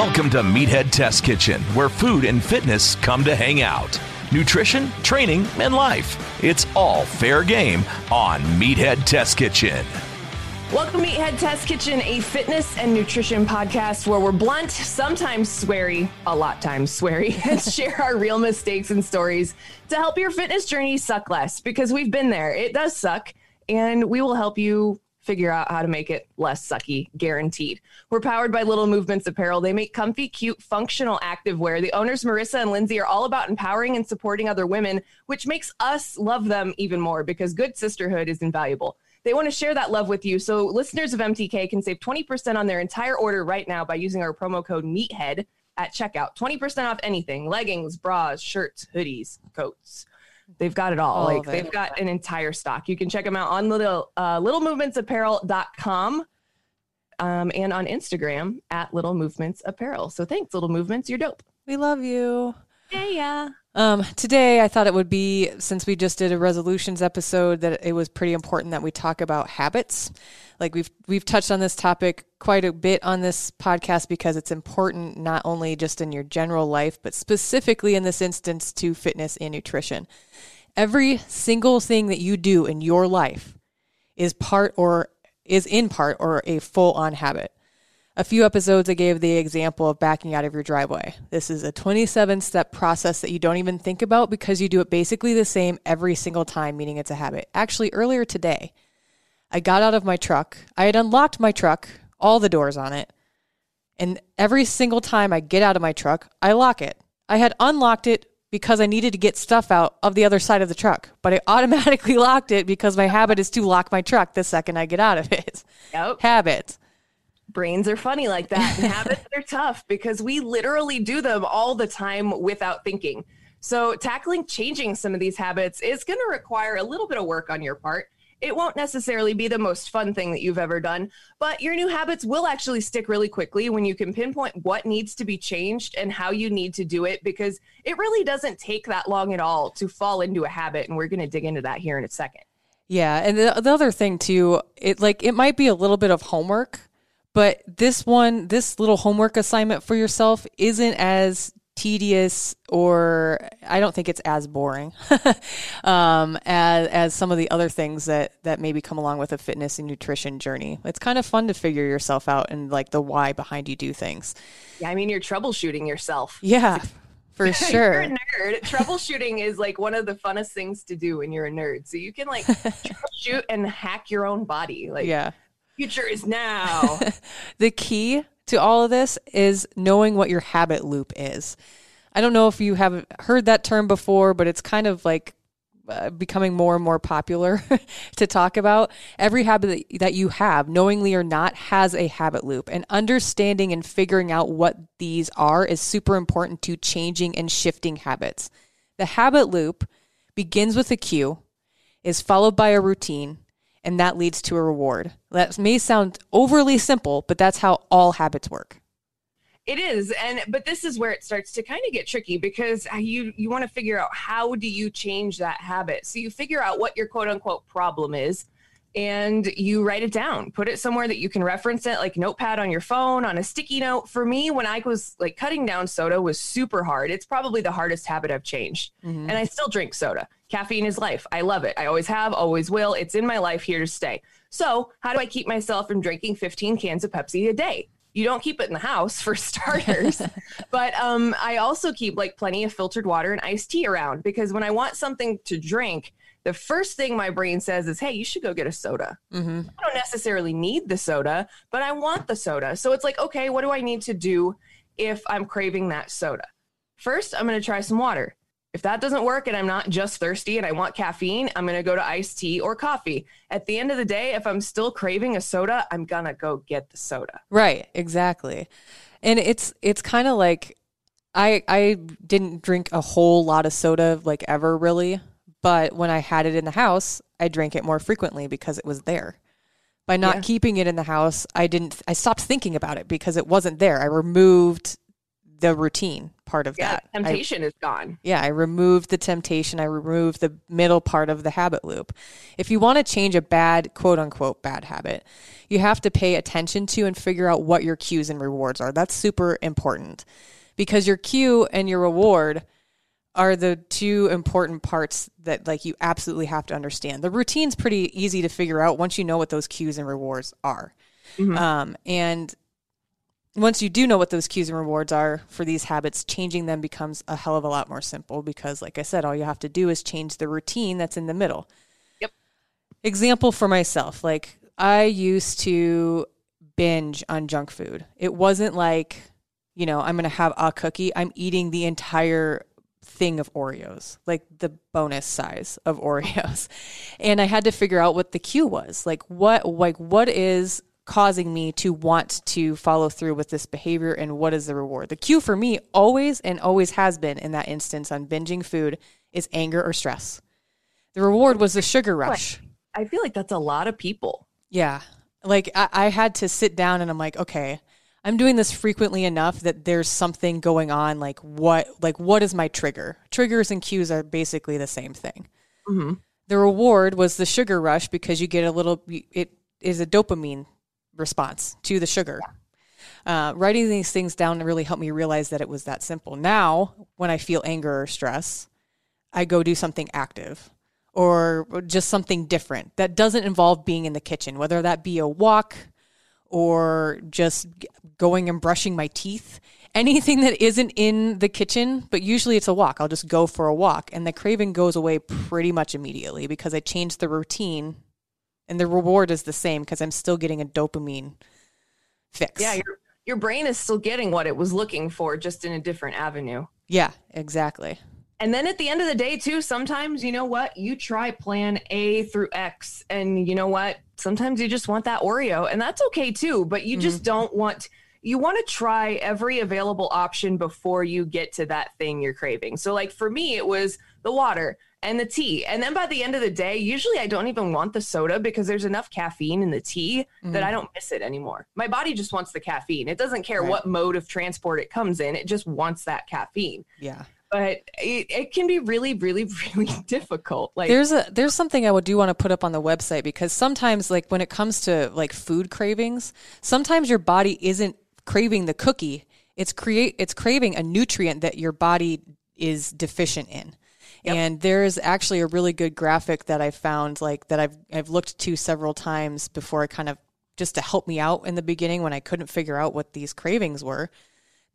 Welcome to Meathead Test Kitchen, where food and fitness come to hang out. Nutrition, training, and life. It's all fair game on Meathead Test Kitchen. Welcome Meathead Test Kitchen, a fitness and nutrition podcast where we're blunt, sometimes sweary, a lot times sweary, and share our real mistakes and stories to help your fitness journey suck less because we've been there. It does suck, and we will help you figure out how to make it less sucky, guaranteed. We're powered by Little Movements Apparel. They make comfy, cute, functional activewear. The owners, Marissa and Lindsay, are all about empowering and supporting other women, which makes us love them even more because good sisterhood is invaluable. They want to share that love with you. So listeners of MTK can save 20% on their entire order right now by using our promo code MEATHEAD at checkout. 20% off anything leggings, bras, shirts, hoodies, coats. They've got it all. all like they've got an entire stock. You can check them out on little uh, littlemovementsapparel.com um, and on Instagram at Little Movements Apparel. So thanks, Little Movements. You're dope. We love you. Yeah, yeah. Um, today, I thought it would be since we just did a resolutions episode that it was pretty important that we talk about habits. Like we've we've touched on this topic quite a bit on this podcast because it's important not only just in your general life, but specifically in this instance to fitness and nutrition. Every single thing that you do in your life is part or is in part or a full on habit. A few episodes I gave the example of backing out of your driveway. This is a 27 step process that you don't even think about because you do it basically the same every single time, meaning it's a habit. Actually, earlier today, I got out of my truck. I had unlocked my truck, all the doors on it. And every single time I get out of my truck, I lock it. I had unlocked it because I needed to get stuff out of the other side of the truck, but I automatically locked it because my habit is to lock my truck the second I get out of it. Yep. Habit. Brains are funny like that. And habits are tough because we literally do them all the time without thinking. So, tackling changing some of these habits is going to require a little bit of work on your part. It won't necessarily be the most fun thing that you've ever done, but your new habits will actually stick really quickly when you can pinpoint what needs to be changed and how you need to do it because it really doesn't take that long at all to fall into a habit. And we're going to dig into that here in a second. Yeah. And the, the other thing, too, it like it might be a little bit of homework. But this one, this little homework assignment for yourself isn't as tedious or I don't think it's as boring um, as, as some of the other things that, that maybe come along with a fitness and nutrition journey. It's kind of fun to figure yourself out and like the why behind you do things. Yeah, I mean, you're troubleshooting yourself. Yeah. For sure. you're a nerd. Troubleshooting is like one of the funnest things to do when you're a nerd. So you can like troubleshoot and hack your own body. Like, yeah. Future is now. the key to all of this is knowing what your habit loop is. I don't know if you have heard that term before, but it's kind of like uh, becoming more and more popular to talk about. Every habit that you have, knowingly or not, has a habit loop. And understanding and figuring out what these are is super important to changing and shifting habits. The habit loop begins with a cue, is followed by a routine, and that leads to a reward. That may sound overly simple, but that's how all habits work. It is, and but this is where it starts to kind of get tricky because you you want to figure out how do you change that habit. So you figure out what your quote unquote problem is, and you write it down. Put it somewhere that you can reference it, like notepad on your phone, on a sticky note. For me, when I was like cutting down soda was super hard. It's probably the hardest habit I've changed, mm-hmm. and I still drink soda. Caffeine is life. I love it. I always have, always will. It's in my life here to stay. So, how do I keep myself from drinking 15 cans of Pepsi a day? You don't keep it in the house for starters, but um, I also keep like plenty of filtered water and iced tea around because when I want something to drink, the first thing my brain says is, Hey, you should go get a soda. Mm-hmm. I don't necessarily need the soda, but I want the soda. So it's like, okay, what do I need to do if I'm craving that soda? First, I'm going to try some water. If that doesn't work and I'm not just thirsty and I want caffeine, I'm going to go to iced tea or coffee. At the end of the day, if I'm still craving a soda, I'm going to go get the soda. Right, exactly. And it's it's kind of like I I didn't drink a whole lot of soda like ever really, but when I had it in the house, I drank it more frequently because it was there. By not yeah. keeping it in the house, I didn't I stopped thinking about it because it wasn't there. I removed the routine part of yeah, that. Temptation I, is gone. Yeah, I removed the temptation. I removed the middle part of the habit loop. If you want to change a bad, quote unquote, bad habit, you have to pay attention to and figure out what your cues and rewards are. That's super important because your cue and your reward are the two important parts that like you absolutely have to understand. The routine's pretty easy to figure out once you know what those cues and rewards are. Mm-hmm. Um, and once you do know what those cues and rewards are for these habits, changing them becomes a hell of a lot more simple because, like I said, all you have to do is change the routine that's in the middle. Yep. Example for myself like, I used to binge on junk food. It wasn't like, you know, I'm going to have a cookie. I'm eating the entire thing of Oreos, like the bonus size of Oreos. And I had to figure out what the cue was. Like what like what is causing me to want to follow through with this behavior and what is the reward. The cue for me always and always has been in that instance on binging food is anger or stress. The reward was the sugar rush. I feel like that's a lot of people. Yeah. Like I, I had to sit down and I'm like, okay, I'm doing this frequently enough that there's something going on. Like what, like what is my trigger? Triggers and cues are basically the same thing. Mm-hmm. The reward was the sugar rush because you get a little, it is a dopamine response to the sugar. Uh, writing these things down really helped me realize that it was that simple. Now, when I feel anger or stress, I go do something active or just something different that doesn't involve being in the kitchen, whether that be a walk or just going and brushing my teeth. Anything that isn't in the kitchen, but usually it's a walk. I'll just go for a walk, and the craving goes away pretty much immediately because I changed the routine and the reward is the same because I'm still getting a dopamine fix. Yeah, your your brain is still getting what it was looking for, just in a different avenue. Yeah, exactly. And then at the end of the day, too, sometimes you know what? You try plan A through X, and you know what? Sometimes you just want that Oreo, and that's okay too. But you mm-hmm. just don't want you want to try every available option before you get to that thing you're craving. So, like for me, it was the water and the tea. And then by the end of the day, usually I don't even want the soda because there's enough caffeine in the tea mm-hmm. that I don't miss it anymore. My body just wants the caffeine. It doesn't care right. what mode of transport it comes in, it just wants that caffeine. Yeah. But it, it can be really, really, really difficult. Like there's a there's something I would do want to put up on the website because sometimes like when it comes to like food cravings, sometimes your body isn't craving the cookie. It's create it's craving a nutrient that your body is deficient in. Yep. And there's actually a really good graphic that I found, like that I've I've looked to several times before I kind of just to help me out in the beginning when I couldn't figure out what these cravings were.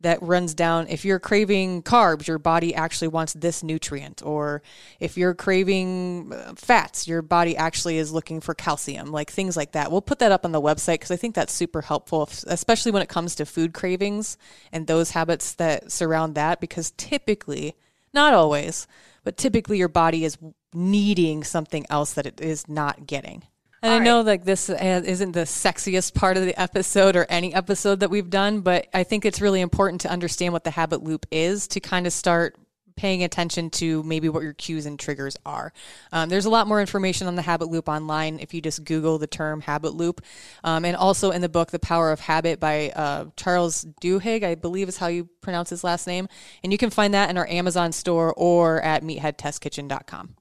That runs down if you're craving carbs, your body actually wants this nutrient, or if you're craving uh, fats, your body actually is looking for calcium, like things like that. We'll put that up on the website because I think that's super helpful, especially when it comes to food cravings and those habits that surround that. Because typically, not always, but typically your body is needing something else that it is not getting. And All I know right. like this isn't the sexiest part of the episode or any episode that we've done, but I think it's really important to understand what the habit loop is to kind of start paying attention to maybe what your cues and triggers are. Um, there's a lot more information on the habit loop online if you just Google the term habit loop. Um, and also in the book, The Power of Habit by uh, Charles Duhigg, I believe is how you pronounce his last name. And you can find that in our Amazon store or at meatheadtestkitchen.com.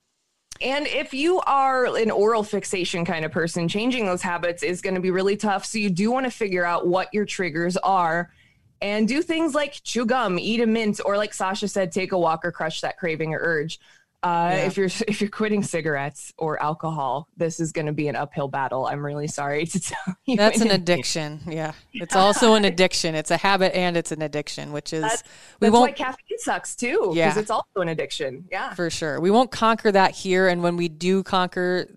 And if you are an oral fixation kind of person, changing those habits is going to be really tough. So you do want to figure out what your triggers are and do things like chew gum, eat a mint, or like Sasha said, take a walk or crush that craving or urge. Uh, Yeah. If you're if you're quitting cigarettes or alcohol, this is going to be an uphill battle. I'm really sorry to tell you. That's an addiction. Yeah. It's also an addiction. It's a habit and it's an addiction, which is That's, we that's why won't caffeine sucks too. Yeah. because it's also an addiction. Yeah, for sure. We won't conquer that here and when we do conquer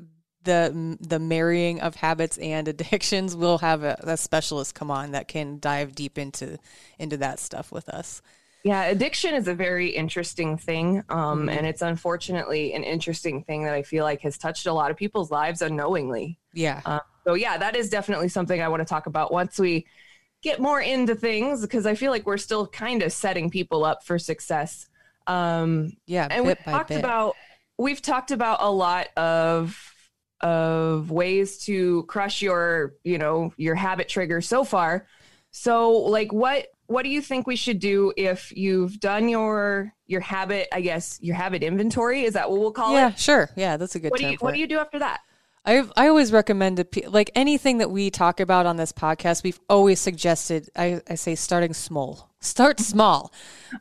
the the marrying of habits and addictions, we'll have a, a specialist come on that can dive deep into into that stuff with us. Yeah. Addiction is a very interesting thing, um, Mm-hmm. and it's unfortunately an interesting thing that I feel like has touched a lot of people's lives unknowingly. Yeah. Uh, so yeah, that is definitely something I want to talk about once we get more into things because I feel like we're still kind of setting people up for success. Um, yeah, and we've talked bit. about we've talked about a lot of of ways to crush your you know your habit trigger so far. So like what what do you think we should do if you've done your your habit I guess your habit inventory is that what we'll call yeah, it? Yeah sure. Yeah, that's a good What do you what do you do after that? I I always recommend to like anything that we talk about on this podcast. We've always suggested. I, I say starting small. Start small.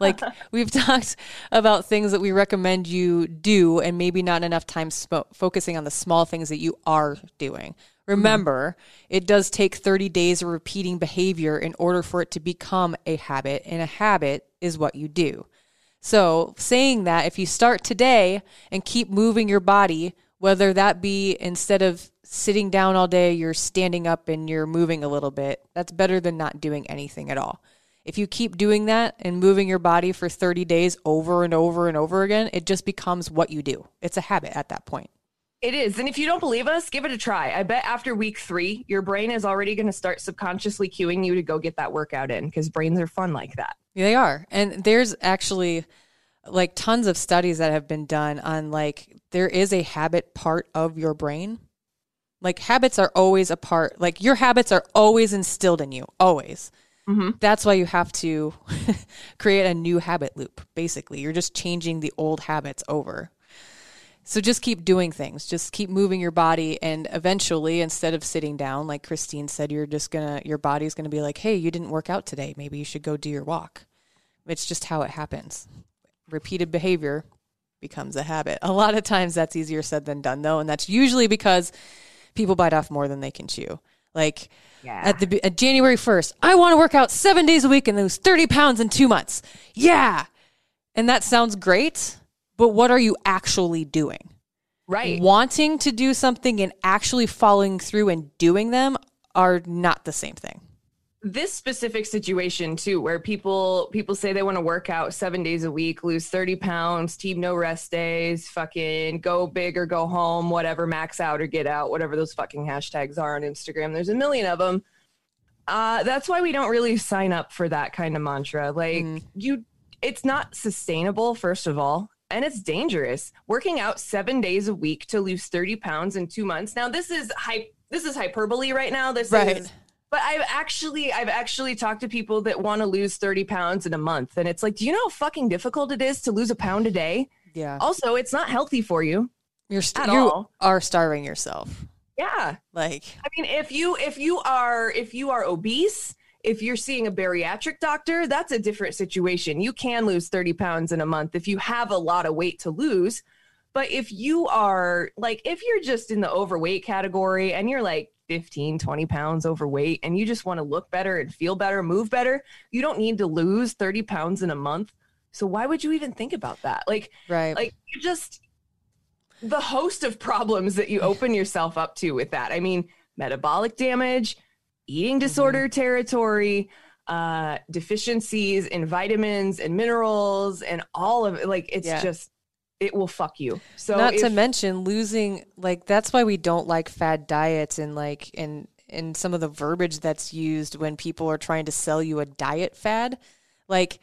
like we've talked about things that we recommend you do, and maybe not enough time spo- focusing on the small things that you are doing. Remember, it does take 30 days of repeating behavior in order for it to become a habit, and a habit is what you do. So, saying that if you start today and keep moving your body, whether that be instead of sitting down all day, you're standing up and you're moving a little bit, that's better than not doing anything at all. If you keep doing that and moving your body for 30 days over and over and over again, it just becomes what you do. It's a habit at that point. It is. And if you don't believe us, give it a try. I bet after week three, your brain is already going to start subconsciously cueing you to go get that workout in because brains are fun like that. They are. And there's actually like tons of studies that have been done on like there is a habit part of your brain. Like habits are always a part, like your habits are always instilled in you, always. Mm-hmm. That's why you have to create a new habit loop, basically. You're just changing the old habits over. So just keep doing things. Just keep moving your body and eventually instead of sitting down like Christine said you're just going to your body's going to be like, "Hey, you didn't work out today. Maybe you should go do your walk." It's just how it happens. Repeated behavior becomes a habit. A lot of times that's easier said than done though, and that's usually because people bite off more than they can chew. Like at the at January 1st, I want to work out 7 days a week and lose 30 pounds in 2 months. Yeah. And that sounds great, but what are you actually doing? Right. Wanting to do something and actually following through and doing them are not the same thing. This specific situation too, where people people say they want to work out seven days a week, lose 30 pounds, team no rest days, fucking go big or go home, whatever, max out or get out, whatever those fucking hashtags are on Instagram. There's a million of them. Uh, that's why we don't really sign up for that kind of mantra. Like you, it's not sustainable, first of all, and it's dangerous. Working out seven days a week to lose 30 pounds in two months. Now, this is hype. This is hyperbole right now. This Right. is but I've actually I've actually talked to people that want to lose 30 pounds in a month. And it's like, do you know how fucking difficult it is to lose a pound a day? Yeah. Also, it's not healthy for you. You're st- you all. are starving yourself. Yeah. Like I mean, if you if you are if you are obese, if you're seeing a bariatric doctor, that's a different situation. You can lose 30 pounds in a month if you have a lot of weight to lose. But if you are like if you're just in the overweight category and you're like 15, 20 pounds overweight and you just want to look better and feel better, move better, you don't need to lose 30 pounds in a month. So why would you even think about that? Like right. like you just the host of problems that you open yourself up to with that i mean metabolic damage eating disorder territory uh deficiencies in vitamins and minerals and all of it like it's Yeah. just it will fuck you. So not to mention losing like that's why we don't like fad diets and like and and some of the verbiage that's used when people are trying to sell you a diet fad. Like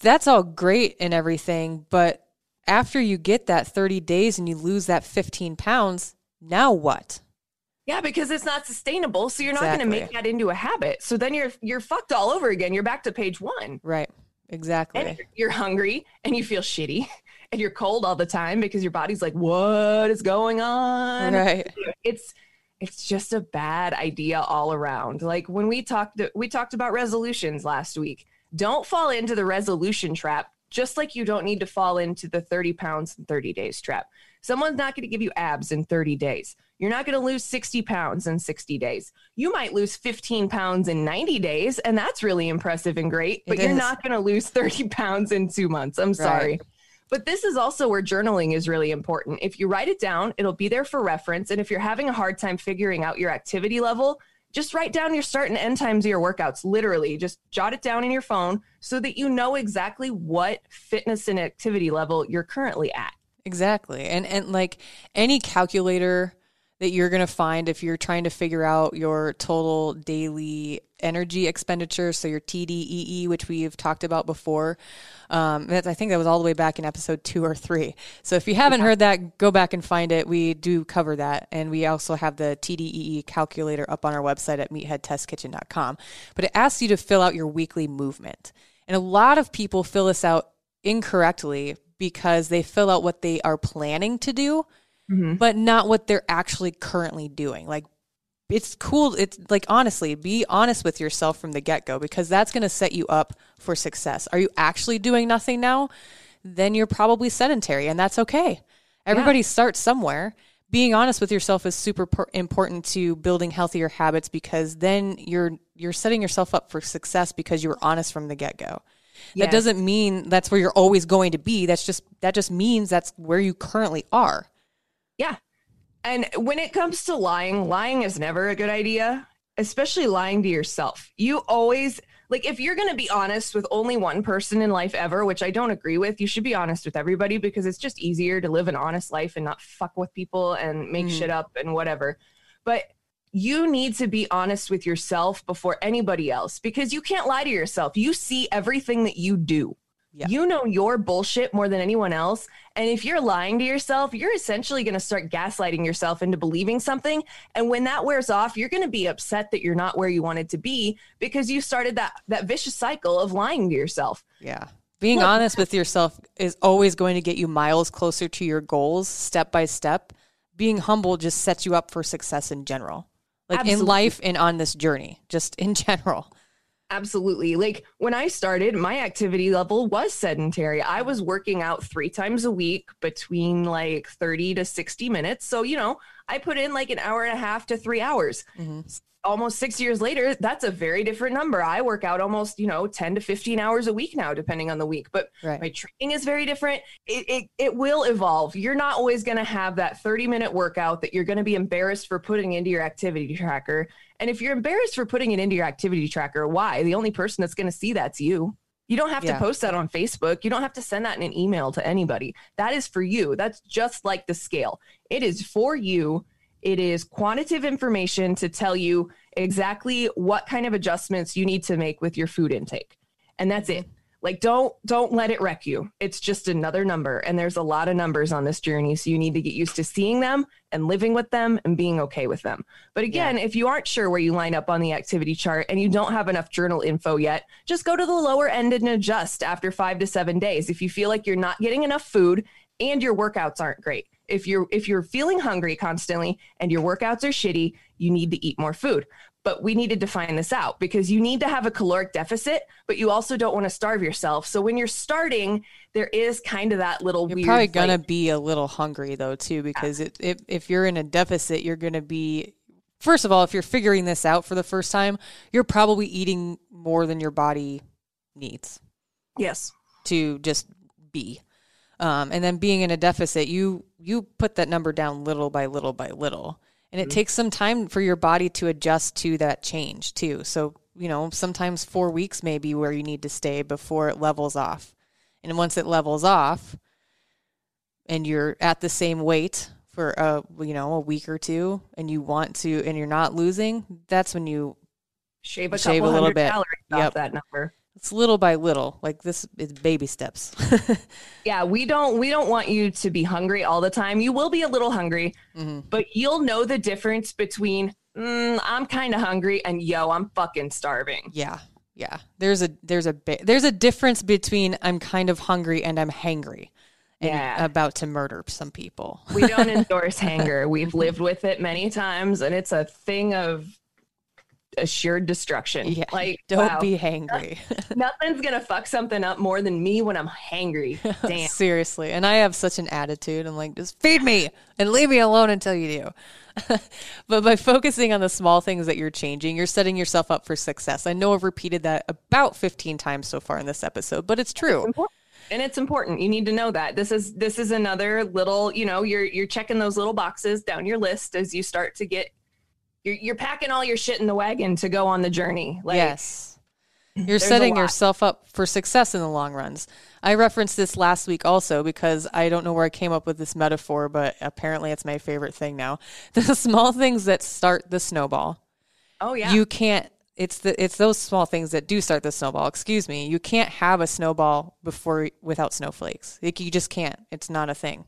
that's all great and everything but after you get that 30 days and you lose that 15 pounds now what yeah because it's not sustainable so you're not going to make that into a habit. So then you're you're fucked all over again. You're back to page one. Right. Exactly. And you're- you're hungry and you feel shitty and you're cold all the time because your body's like what is going on? Right. It's it's just a bad idea all around. Like when we talked we talked about resolutions last week. Don't fall into the resolution trap just like you don't need to fall into the 30 pounds in 30 days trap. Someone's not going to give you abs in 30 days. You're not going to lose 60 pounds in 60 days. You might lose 15 pounds in 90 days, and that's really impressive and great, but you're not going to lose 30 pounds in two months. I'm sorry. But this is also where journaling is really important. If you write it down, it'll be there for reference. And if you're having a hard time figuring out your activity level, just write down your start and end times of your workouts. Literally, just jot it down in your phone so that you know exactly what fitness and activity level you're currently at. Exactly. And and like any calculator that you're going to find if you're trying to figure out your total daily energy expenditure, so your TDEE, which we've talked about before. Um, that's, I think that was all the way back in episode two or three. So if you haven't heard that, go back and find it. We do cover that. And we also have the TDEE calculator up on our website at meatheadtestkitchen.com. But it asks you to fill out your weekly movement. And a lot of people fill this out incorrectly because they fill out what they are planning to do, mm-hmm. but not what they're actually currently doing. Like, it's cool. It's like, honestly, be honest with yourself from the get go because that's going to set you up for success. Are you actually doing nothing now? Then you're probably sedentary, and that's okay. Everybody starts somewhere. Being honest with yourself is super important to building healthier habits because then you're you're setting yourself up for success because you were honest from the get go. That Yes. doesn't mean that's where you're always going to be. That's just that just means that's where you currently are. Yeah. And when it comes to lying, lying is never a good idea, especially lying to yourself. You always, like, if you're going to be honest with only one person in life ever, which I don't agree with, you should be honest with everybody because it's just easier to live an honest life and not fuck with people and make mm. shit up and whatever. But you need to be honest with yourself before anybody else because you can't lie to yourself. You see everything that you do. Yeah. You know your bullshit more than anyone else. And if you're lying to yourself, you're essentially going to start gaslighting yourself into believing something. And when that wears off, you're going to be upset that you're not where you wanted to be because you started that that vicious cycle of lying to yourself. Yeah. Being honest with yourself is always going to get you miles closer to your goals step by step. Being humble just sets you up for success in general. Like in life and on this journey, just in general. Absolutely. Like when I started, my activity level was sedentary. I was working out three times a week between like 30 to 60 minutes. So, you know, I put in like an hour and a half to three hours. S- Almost six years later, that's a very different number. I work out almost, you know, 10 to 15 hours a week now, depending on the week. But Right. my training is very different. It, it, it will evolve. You're not always going to have that 30 minute workout that you're going to be embarrassed for putting into your activity tracker. And if you're embarrassed for putting it into your activity tracker, why? The only person that's going to see that's you. You don't have Yeah. to post that on Facebook. You don't have to send that in an email to anybody. That is for you. That's just like the scale. It is for you. It is quantitative information to tell you exactly what kind of adjustments you need to make with your food intake. And that's it. Like don't don't let it wreck you. It's just another number and there's a lot of numbers on this journey so you need to get used to seeing them and living with them and being okay with them. But again, if you aren't sure where you line up on the activity chart and you don't have enough journal info yet, just go to the lower end and adjust after 5 to 7 days if you feel like you're not getting enough food and your workouts aren't great. If you're if you're feeling hungry constantly and your workouts are shitty, you need to eat more food. But we needed to find this out because you need to have a caloric deficit, but you also don't want to starve yourself. So when you're starting, there is kind of that little weird. You're probably gonna be a little hungry though too, because it, if if you're in a deficit, you're gonna be. First of all, if you're figuring this out for the first time, you're probably eating more than your body needs yes. to just be. Um, and then being in a deficit, you you put that number down little by little by little, and it takes some time for your body to adjust to that change too. So you know, sometimes four weeks may be where you need to stay before it levels off, and once it levels off, and you're at the same weight for a you know a week or two, and you want to, and you're not losing, that's when you Shave a Shave a little bit. calories Yep. off that number. It's little by little. Like this is baby steps. Yeah, we don't we don't want you to be hungry all the time. You will be a little hungry, Mm-hmm. but you'll know the difference between mm, I'm kind of hungry and yo, I'm fucking starving. Yeah. Yeah. There's a there's a there's a difference between I'm kind of hungry and I'm hangry and Yeah. about to murder some people. We don't endorse hanger. We've lived with it many times, and it's a thing of assured destruction. Yeah. Like, don't wow. be hangry. Nothing's gonna fuck something up more than me when I'm hangry. Damn. Seriously. And I have such an attitude. I'm like, just feed me and leave me alone until you do. but by focusing on the small things that you're changing, you're setting yourself up for success. I know I've repeated that about 15 times so far in this episode, but it's true. and it's important you need to know that this is this is another little you know you're you're checking those little boxes down your list as you start to get you're, you're packing all your shit in the wagon to go on the journey like yes. You're setting yourself up for success in the long runs. I referenced this last week also because I don't know where I came up with this metaphor, but apparently it's my favorite thing now. The small things that start the snowball. oh yeah you can't it's the it's those small things that do start the snowball excuse me you can't have a snowball before without snowflakes like you just can't it's not a thing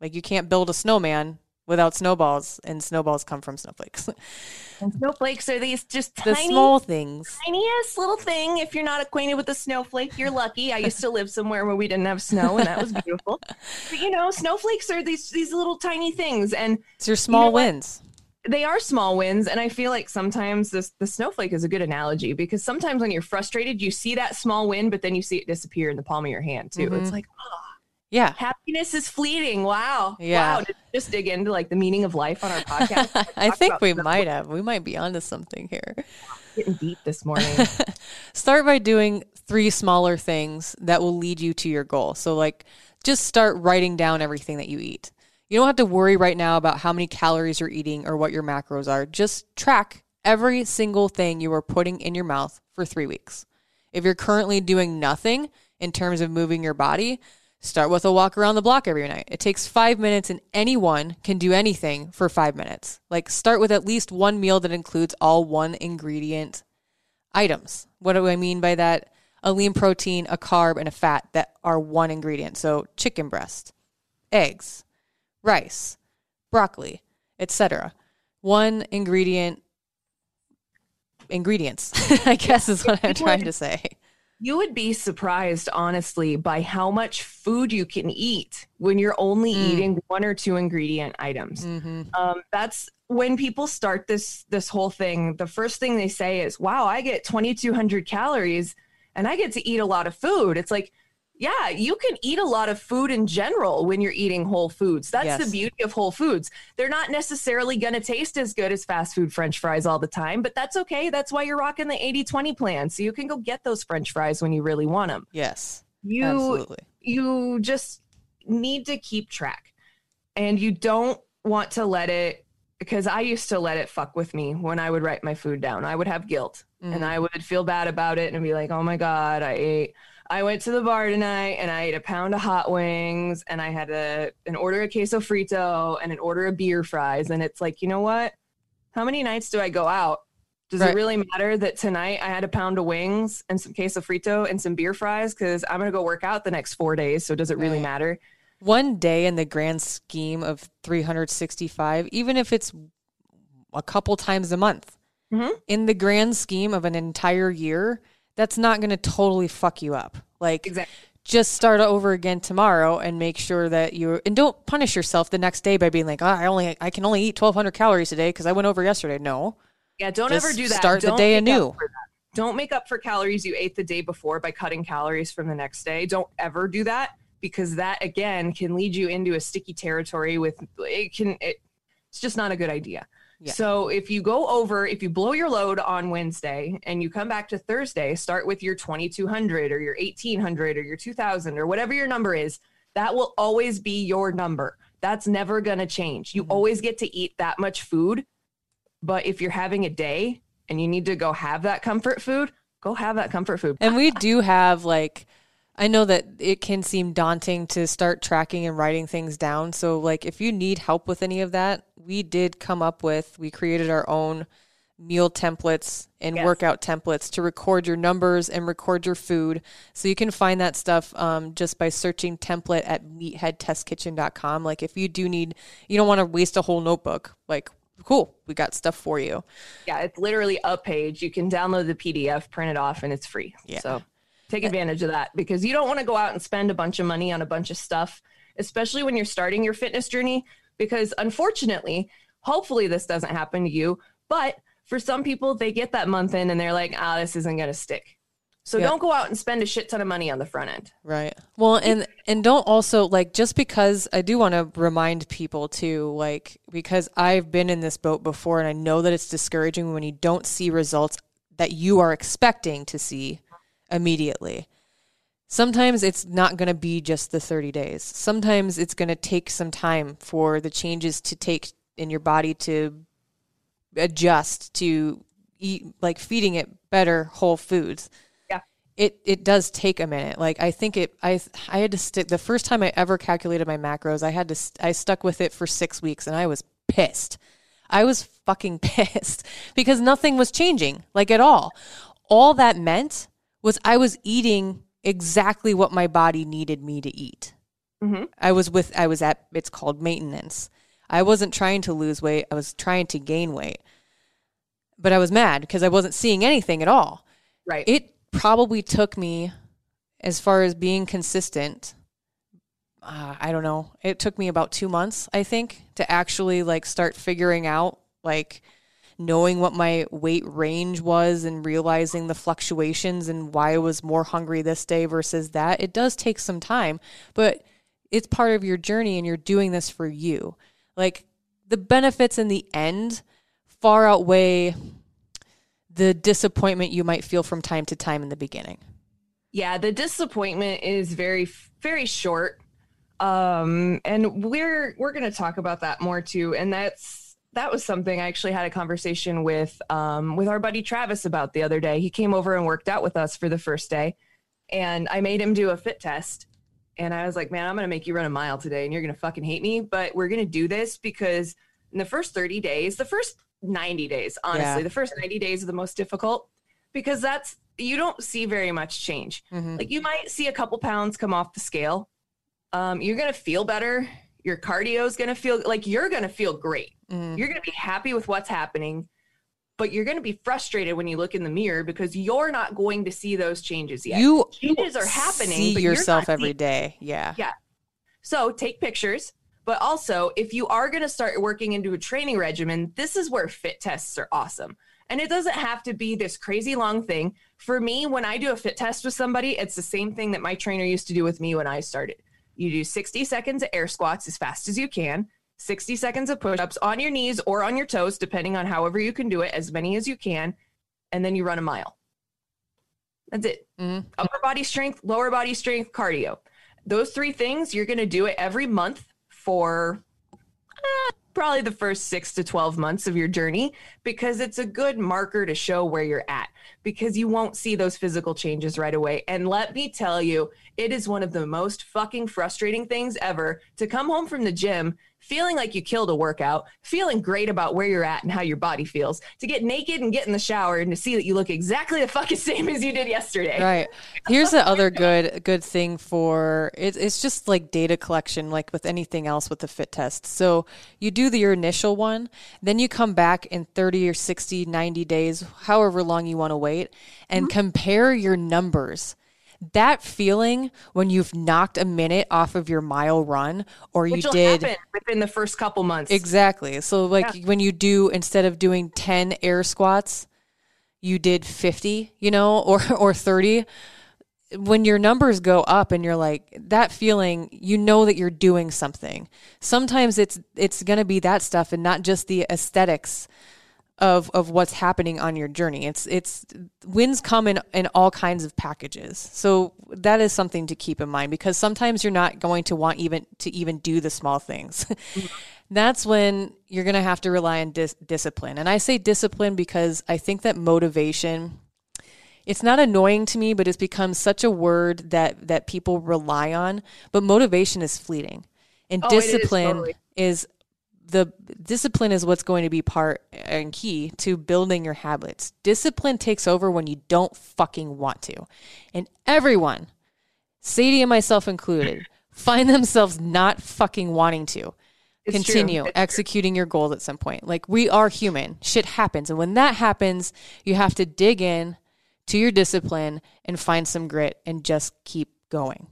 like you can't build a snowman without snowballs and snowballs come from snowflakes. And snowflakes are these just the tiny small things. tiniest little thing. If you're not acquainted with a snowflake you're lucky. I used to live somewhere where we didn't have snow and that was beautiful. But you know snowflakes are these these little tiny things and it's your small know what? wins. They are small wins and i feel like sometimes this the snowflake is a good analogy because sometimes when you're frustrated you see that small win but then you see it disappear in the palm of your hand too. Mm-hmm. it's like oh, yeah happiness is fleeting wow Yeah. wow Did just dig into like the meaning of life on our podcast i think we might have we might be onto something here getting deep this morning start by doing three smaller things that will lead you to your goal. So, like, just start writing down everything that you eat. You don't have to worry right now about how many calories you're eating or what your macros are. Just track every single thing you are putting in your mouth for three weeks. If you're currently doing nothing in terms of moving your body, start with a walk around the block every night. It takes five minutes, and anyone can do anything for five minutes. Like, start with at least one meal that includes all one ingredient items. What do I mean by that? A lean protein, a carb, and a fat that are one ingredient. So chicken breast, eggs, rice, broccoli, etc. One ingredient ingredients, I guess is what I'm trying to say. You would be surprised, honestly, by how much food you can eat when you're only Mm. eating one or two ingredient items. Mm-hmm. Um, that's when people start this this whole thing. The first thing they say is, "Wow, I get 2,200 calories, and I get to eat a lot of food." It's like, yeah, you can eat a lot of food in general when you're eating whole foods. That's Yes. the beauty of whole foods. They're not necessarily going to taste as good as fast food french fries all the time, but that's okay. That's why you're rocking the 80-20 plan. So you can go get those french fries when you really want them. Yes, You absolutely. you just need to keep track. And you don't want to let it because I used to let it fuck with me when I would write my food down. I would have guilt and mm. I would feel bad about it and be like, "Oh my god, I ate I went to the bar tonight and I ate a pound of hot wings and I had a an order of queso frito and an order of beer fries and it's like, you know what? How many nights do I go out? Does Right. it really matter that tonight I had a pound of wings and some queso frito and some beer fries because I'm gonna go work out the next four days? So does it really Right. matter? One day in the grand scheme of 365, even if it's a couple times a month, Mhm. in the grand scheme of an entire year, that's not going to totally fuck you up. Like, Exactly. just start over again tomorrow and make sure that you and don't punish yourself the next day by being like, oh, I only I can only eat 1200 calories today because I went over yesterday. No, Yeah, don't Just ever do that. start the Don't day anew. Don't make up for calories you ate the day before by cutting calories from the next day. Don't ever do that because that again can lead you into a sticky territory with it can it, it's just not a good idea. Yeah. So if you go over, if you blow your load on Wednesday and you come back to Thursday, start with your 2200 or your 1800 or your 2000 or whatever your number is. That will always be your number. That's never going to change. You Mm-hmm. always get to eat that much food but if you're having a day and you need to go have that comfort food, go have that comfort food. And we do have like I know that it can seem daunting to start tracking and writing things down. So like if you need help with any of that, we did come up with we created our own meal templates and Yes. workout templates to record your numbers and record your food. So you can find that stuff um, just by searching template at meatheadtestkitchen.com. Like if you do need, you don't want to waste a whole notebook. Like cool, we got stuff for you. Yeah, it's literally a page. You can download the PDF, print it off, and it's free. Yeah. So take advantage of that because you don't want to go out and spend a bunch of money on a bunch of stuff, especially when you're starting your fitness journey. Because unfortunately, hopefully this doesn't happen to you, but For some people, they get that month in and they're like, ah, this isn't going to stick. So Yeah. don't go out and spend a shit ton of money on the front end. Right. Well, and and don't also like just because I do want to remind people too, like because I've been in this boat before and I know that it's discouraging when you don't see results that you are expecting to see immediately. Sometimes it's not going to be just the 30 days. Sometimes it's going to take some time for the changes to take in your body to adjust to eat like feeding it better whole foods Yeah. it it does take a minute. Like I think it I I had to stick the first time I ever calculated my macros, I had to I stuck with it for 6 weeks and I was pissed. I was fucking pissed because nothing was changing like at all. All that meant was I was eating exactly what my body needed me to eat. Mhm. I was with I was at it's called maintenance. I wasn't trying to lose weight, I was trying to gain weight. But I was mad because I wasn't seeing anything at all Right. it probably took me as far as being consistent uh, i don't know it took me about two months i think to actually like start figuring out like knowing what my weight range was and realizing the fluctuations and why i was more hungry this day versus that it does take some time but it's part of your journey and you're doing this for you like the benefits in the end far outweigh the disappointment you might feel from time to time in the beginning. yeah, the disappointment is very, very short. Um, and we're we're gonna talk about that more too. And that's that was something I actually had a conversation with um with our buddy Travis about the other day. He came over and worked out with us for the first day, and I made him do a fit test. And I was like, man, I'm gonna make you run a mile today, and you're gonna fucking hate me, but we're gonna do this because in the first 30 days, the first 90 days, honestly, Yeah. the first 90 days are the most difficult because that's you don't see very much change. Mhm. Like you might see a couple pounds come off the scale. Um, you're gonna feel better. Your cardio is gonna feel like you're gonna feel great. Mhm. You're gonna be happy with what's happening, but you're gonna be frustrated when you look in the mirror because you're not going to see those changes yet. You changes are happening. See yourself every seeing- day. Yeah. Yeah. So take pictures. But also, if you are going to start working into a training regimen, this is where fit tests are awesome. And it doesn't have to be this crazy long thing. For me, when I do a fit test with somebody, it's the same thing that my trainer used to do with me when I started. You do 60 seconds of air squats as fast as you can, 60 seconds of push ups on your knees or on your toes, depending on however you can do it, as many as you can. And then you run a mile. That's it. Mhm. Upper body strength, lower body strength, cardio. Those three things, you're going to do it every month for eh, probably the first six to 12 months of your journey because it's a good marker to show where you're at because you won't see those physical changes right away. And let me tell you, it is one of the most fucking frustrating things ever to come home from the gym feeling like you killed a workout, feeling great about where you're at and how your body feels, to get naked and get in the shower and to see that you look exactly the fucking same as you did yesterday. Right. Here's the other good good thing for it, it's just like data collection, like with anything else with the fit test. So you do the, your initial one, then you come back in 30 or 60, 90 days, however long you want to wait, and Mm-hmm. compare your numbers. That feeling when you've knocked a minute off of your mile run, or you did within the first couple months. Exactly. So like when you do instead of doing 10 air squats, you did 50, you know, or or 30. When your numbers go up and you're like that feeling, you know that you're doing something. Sometimes it's it's going to be that stuff and not just the aesthetics of of what's happening on your journey. It's it's wins come in in all kinds of packages. So that is something to keep in mind because sometimes you're not going to want even to even do the small things. That's when you're going to have to rely on dis- discipline. And I say discipline because I think that motivation it's not annoying to me, but it's become such a word that that people rely on, but motivation is fleeting. And Oh, it is, discipline totally. is the discipline is what's going to be part and key to building your habits. Discipline takes over when you don't fucking want to. And everyone, Sadie and myself included, find themselves not fucking wanting to It's continue executing your goals at some point. Like we are human. Shit happens. And when that happens, you have to dig in to your discipline and find some grit and just keep going.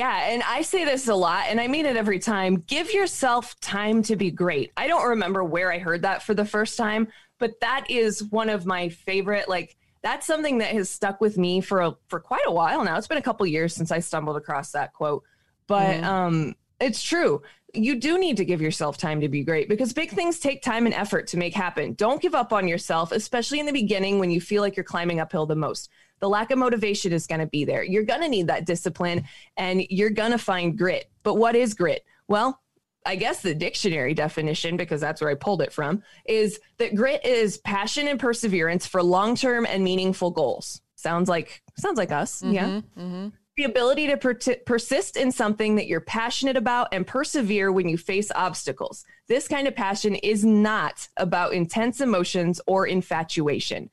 Yeah, and I say this a lot, and I mean it every time. Give yourself time to be great. I don't remember where I heard that for the first time, but that is one of my favorite like that's something that has stuck with me for a, for quite a while now. It's been a couple years since I stumbled across that quote, but mm-hmm. um, it's true. You do need to give yourself time to be great because big things take time and effort to make happen. Don't give up on yourself, especially in the beginning when you feel like you're climbing uphill the most. The lack of motivation is going to be there. You're going to need that discipline and you're going to find grit. But what is grit? Well, I guess the dictionary definition, because that's where I pulled it from, is that grit is passion and perseverance for long term and meaningful goals. Sounds like sounds like us, mm-hmm, yeah. Mm-hmm. The ability to per- persist in something that you're passionate about and persevere when you face obstacles. This kind of passion is not about intense emotions or infatuation.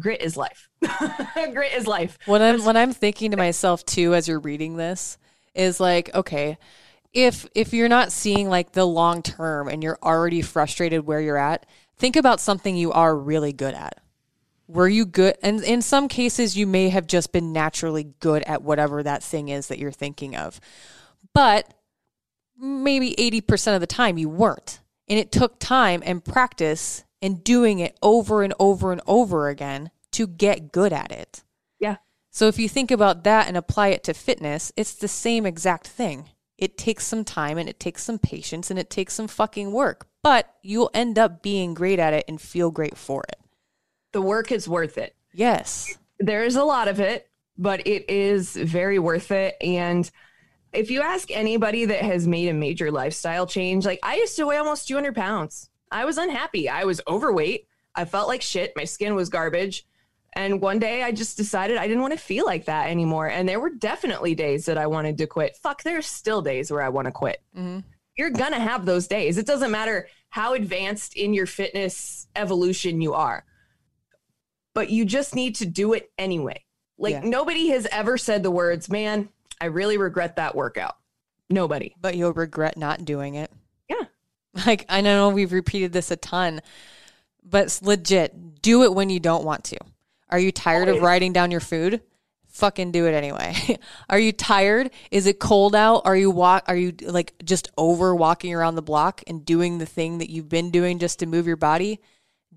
Grit is life. grit is life. When I'm when I'm thinking to myself too as you're reading this is like, okay, if if you're not seeing like the long term and you're already frustrated where you're at, think about something you are really good at. Were you good? And in some cases, you may have just been naturally good at whatever that thing is that you're thinking of. But maybe 80% of the time you weren't. And it took time and practice and doing it over and over and over again to get good at it. Yeah. So if you think about that and apply it to fitness, it's the same exact thing. It takes some time and it takes some patience and it takes some fucking work, but you'll end up being great at it and feel great for it. The work is worth it. Yes. There is a lot of it, but it is very worth it. And if you ask anybody that has made a major lifestyle change, like I used to weigh almost 200 pounds. I was unhappy. I was overweight. I felt like shit. My skin was garbage. And one day I just decided I didn't want to feel like that anymore. And there were definitely days that I wanted to quit. Fuck, there's still days where I want to quit. Mm-hmm. You're going to have those days. It doesn't matter how advanced in your fitness evolution you are, but you just need to do it anyway. Like yeah. nobody has ever said the words, man, I really regret that workout. Nobody. But you'll regret not doing it. Like I know we've repeated this a ton, but legit, do it when you don't want to. Are you tired of writing down your food? Fucking do it anyway. are you tired? Is it cold out? Are you walk are you like just over walking around the block and doing the thing that you've been doing just to move your body?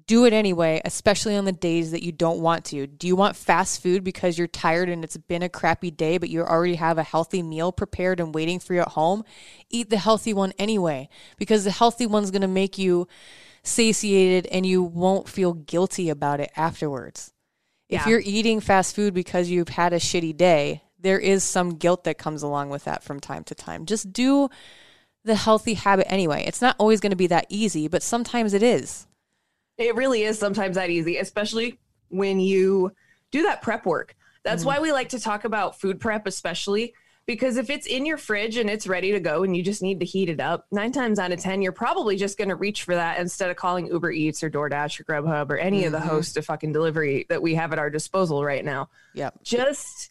Do it anyway, especially on the days that you don't want to. Do you want fast food because you're tired and it's been a crappy day, but you already have a healthy meal prepared and waiting for you at home? Eat the healthy one anyway, because the healthy one's going to make you satiated and you won't feel guilty about it afterwards. If you're eating fast food because you've had a shitty day, there is some guilt that comes along with that from time to time. Just do the healthy habit anyway. It's not always going to be that easy, but sometimes it is. It really is sometimes that easy, especially when you do that prep work. That's mm-hmm. why we like to talk about food prep, especially because if it's in your fridge and it's ready to go and you just need to heat it up, nine times out of 10, you're probably just going to reach for that instead of calling Uber Eats or DoorDash or Grubhub or any mm-hmm. of the mm-hmm. host of fucking delivery that we have at our disposal right now. Yeah. Just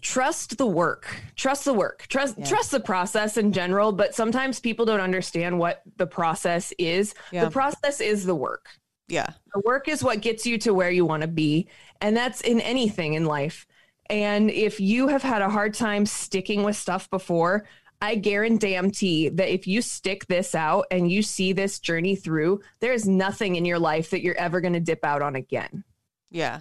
trust the work trust the work trust yeah. trust the process in general but sometimes people don't understand what the process is yeah. the process is the work yeah the work is what gets you to where you want to be and that's in anything in life and if you have had a hard time sticking with stuff before, I guarantee that if you stick this out and you see this journey through, there's nothing in your life that you're ever going to dip out on again. Yeah.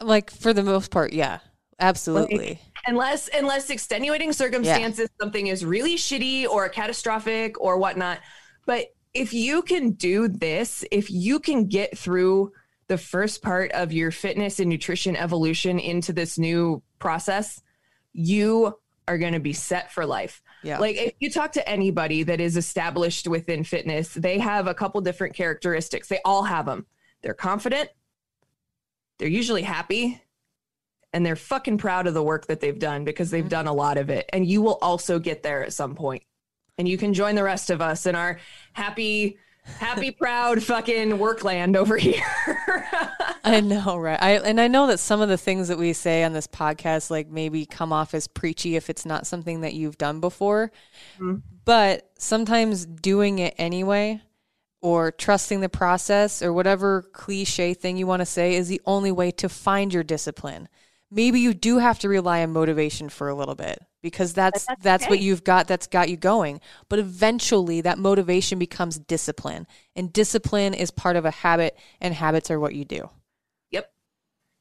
Like for the most part, yeah. Absolutely. Like, unless unless extenuating circumstances yeah. something is really shitty or catastrophic or whatnot. But if you can do this, if you can get through the first part of your fitness and nutrition evolution into this new process, you are going to be set for life. Yeah. Like if you talk to anybody that is established within fitness, they have a couple different characteristics. They all have them. They're confident, they're usually happy, and they're fucking proud of the work that they've done because they've mm-hmm. done a lot of it. And you will also get there at some point. And you can join the rest of us in our happy happy proud fucking workland over here i know right i and i know that some of the things that we say on this podcast like maybe come off as preachy if it's not something that you've done before mm-hmm. but sometimes doing it anyway or trusting the process or whatever cliche thing you want to say is the only way to find your discipline maybe you do have to rely on motivation for a little bit because that's that's that's, what you've got that's got you going but eventually that motivation becomes discipline and discipline is part of a habit and habits are what you do Yep.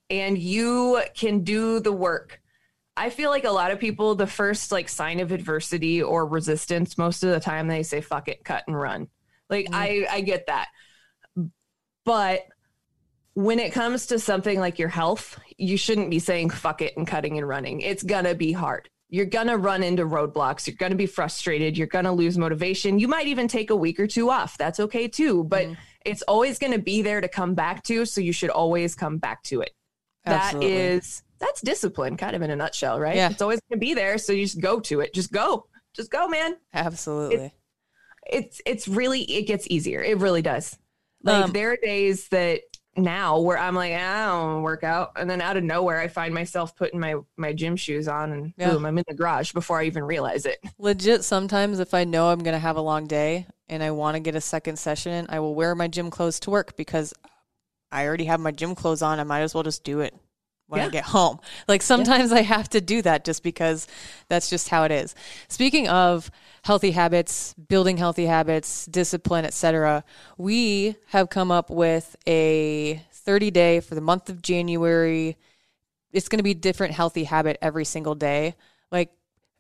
And you can do the work. I feel like a lot of people, the first like sign of adversity or resistance, most of the time they say fuck it, cut and run. Like mm-hmm. I, I get that. But when it comes to something like your health, you shouldn't be saying fuck it and cutting and running. It's gonna be hard. You're gonna run into roadblocks. You're gonna be frustrated. You're gonna lose motivation. You might even take a week or two off. That's okay too. But it's always gonna be there to come back to. So you should always come back to it. Absolutely. That is that's discipline, kind of in a nutshell, right? Yeah. It's always gonna be there. So you just go to it. Just go. Just go, man. absolutely It's it's really it gets easier. It really does. Like Um, there are days that now where I'm like, "Ah, I don't work out, and then out of nowhere I find myself putting my my gym shoes on, and Yeah. boom, I'm in the garage before I even realize it. legit sometimes if i know i'm going to have a long day and i want to get a second session in i will wear my gym clothes to work because i already have my gym clothes on i might as well just do it when i get home. Like sometimes i have to do that just because that's just how it is. Speaking of healthy habits building healthy habits discipline etc we have come up with a 30 day for the month of january. It's going to be different healthy habit every single day. Like,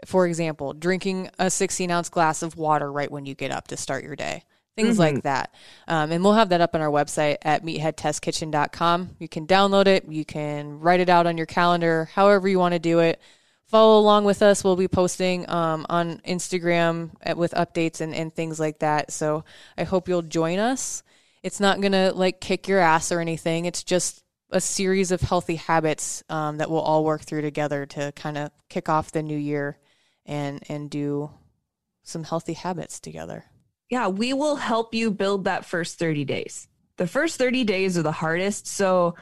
for example, drinking a 16 ounce glass of water right when you get up to start your day. Things like that. Um, and we'll have that up on our website at meatheadtestkitchen.com. You can download it, you can write it out on your calendar, however you want to do it. Follow along with us. We'll be posting um, on Instagram at- with updates and, and things like that. So I hope you'll join us. It's not going to like kick your ass or anything. It's just a series of healthy habits um, that we'll all work through together to kind of kick off the new year and and do some healthy habits together. Yeah, we will help you build that first 30 days. The first 30 days are the hardest. So,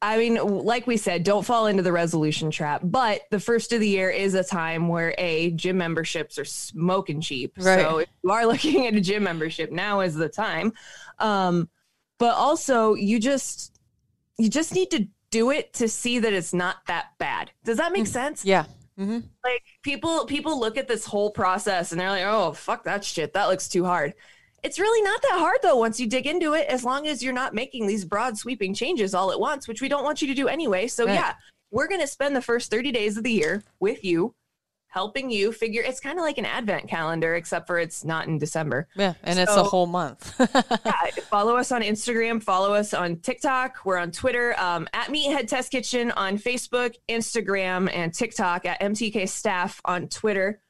I mean, like we said, don't fall into the resolution trap. But the first of the year is a time where a gym memberships are smoking cheap. Right. So if you are looking at a gym membership, now is the time. Um, but also, you just you just need to do it to see that it's not that bad. Does that make sense? Yeah. Hmm like people people look at this whole process and they're like oh fuck that shit. That looks too hard. It's really not that hard though once you dig into it as long as you're not making these broad sweeping changes all at once which we don't want you to do anyway. So Right. yeah we're going to spend the first 30 days of the year with you helping you figure it's kind of like an advent calendar except for it's not in december Yeah. And it's a whole month. yeah, follow us on Instagram, follow us on TikTok. We're on Twitter um, at Meathead Test Kitchen on Facebook, Instagram, and TikTok at MTK Staff on Twitter.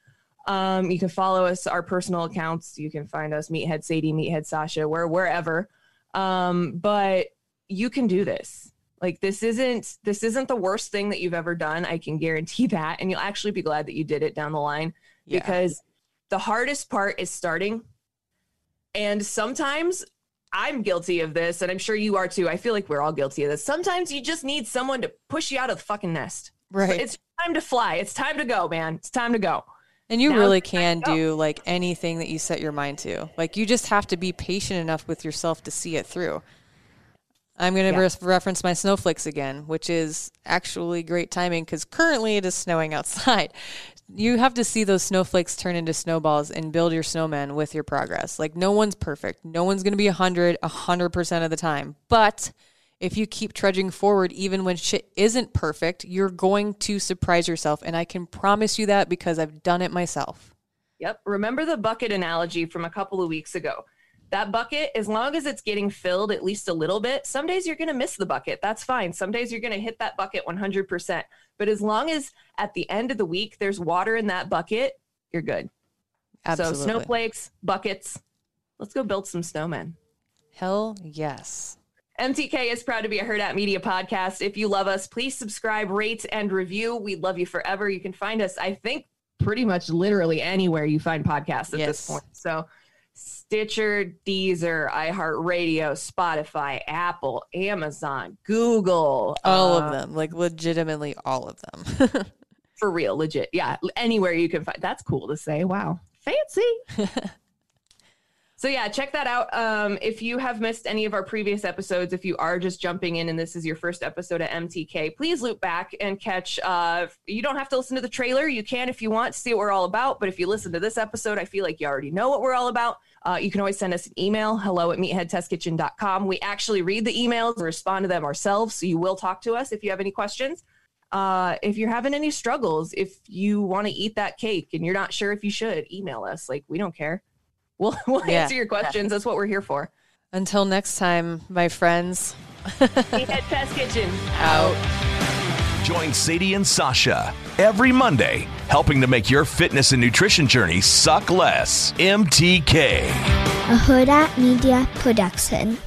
Um, you can follow us, our personal accounts. You can find us, Meathead Sadie, Meathead Sasha, we're wherever. Um, but you can do this. Like this isn't this isn't the worst thing that you've ever done. I can guarantee that, and you'll actually be glad that you did it down the line Yeah. because the hardest part is starting. And sometimes I'm guilty of this, and I'm sure you are too. I feel like we're all guilty of this. Sometimes you just need someone to push you out of the fucking nest. right. It's time to fly. It's time to go, man. It's time to go. And you Now's really can do like anything that you set your mind to. Like you just have to be patient enough with yourself to see it through. I'm going to Yeah. re- reference my snowflakes again, which is actually great timing because currently it is snowing outside. You have to see those snowflakes turn into snowballs and build your snowman with your progress. Like no one's perfect. No one's going to be 100 100% of the time. But if you keep trudging forward even when shit isn't perfect, you're going to surprise yourself and I can promise you that because I've done it myself. Yep. Remember the bucket analogy from a couple of weeks ago. That bucket, as long as it's getting filled at least a little bit, some days you're going to miss the bucket. That's fine. Some days you're going to hit that bucket 100%. But as long as at the end of the week there's water in that bucket, you're good. Absolutely. So snowflakes, buckets. Let's go build some snowmen. Hell yes. MTK is proud to be a Herd at Media podcast. If you love us, please subscribe, rate, and review. We love you forever. You can find us, I think, pretty much literally anywhere you find podcasts at Yes. this point. So Stitcher, Deezer, iHeartRadio, Spotify, Apple, Amazon, Google. All uh, of them. Like legitimately all of them. For real, legit. Yeah. Anywhere you can find that's cool to say. Wow. Fancy. So yeah, check that out. Um, if you have missed any of our previous episodes, if you are just jumping in and this is your first episode of MTK, please loop back and catch. Uh, you don't have to listen to the trailer. You can if you want to see what we're all about. But if you listen to this episode, I feel like you already know what we're all about. Uh, you can always send us an email, hello at meatheadtestkitchen.com. We actually read the emails and respond to them ourselves. So you will talk to us if you have any questions. Uh, if you're having any struggles, if you want to eat that cake and you're not sure if you should, email us. Like, we don't care. We'll, we'll Yeah. answer your questions. That's what we're here for. Until next time, my friends. Meathead Test Kitchen. Out. Join Sadie and Sasha every Monday, helping to make your fitness and nutrition journey suck less. MTK. a Huda Media Production.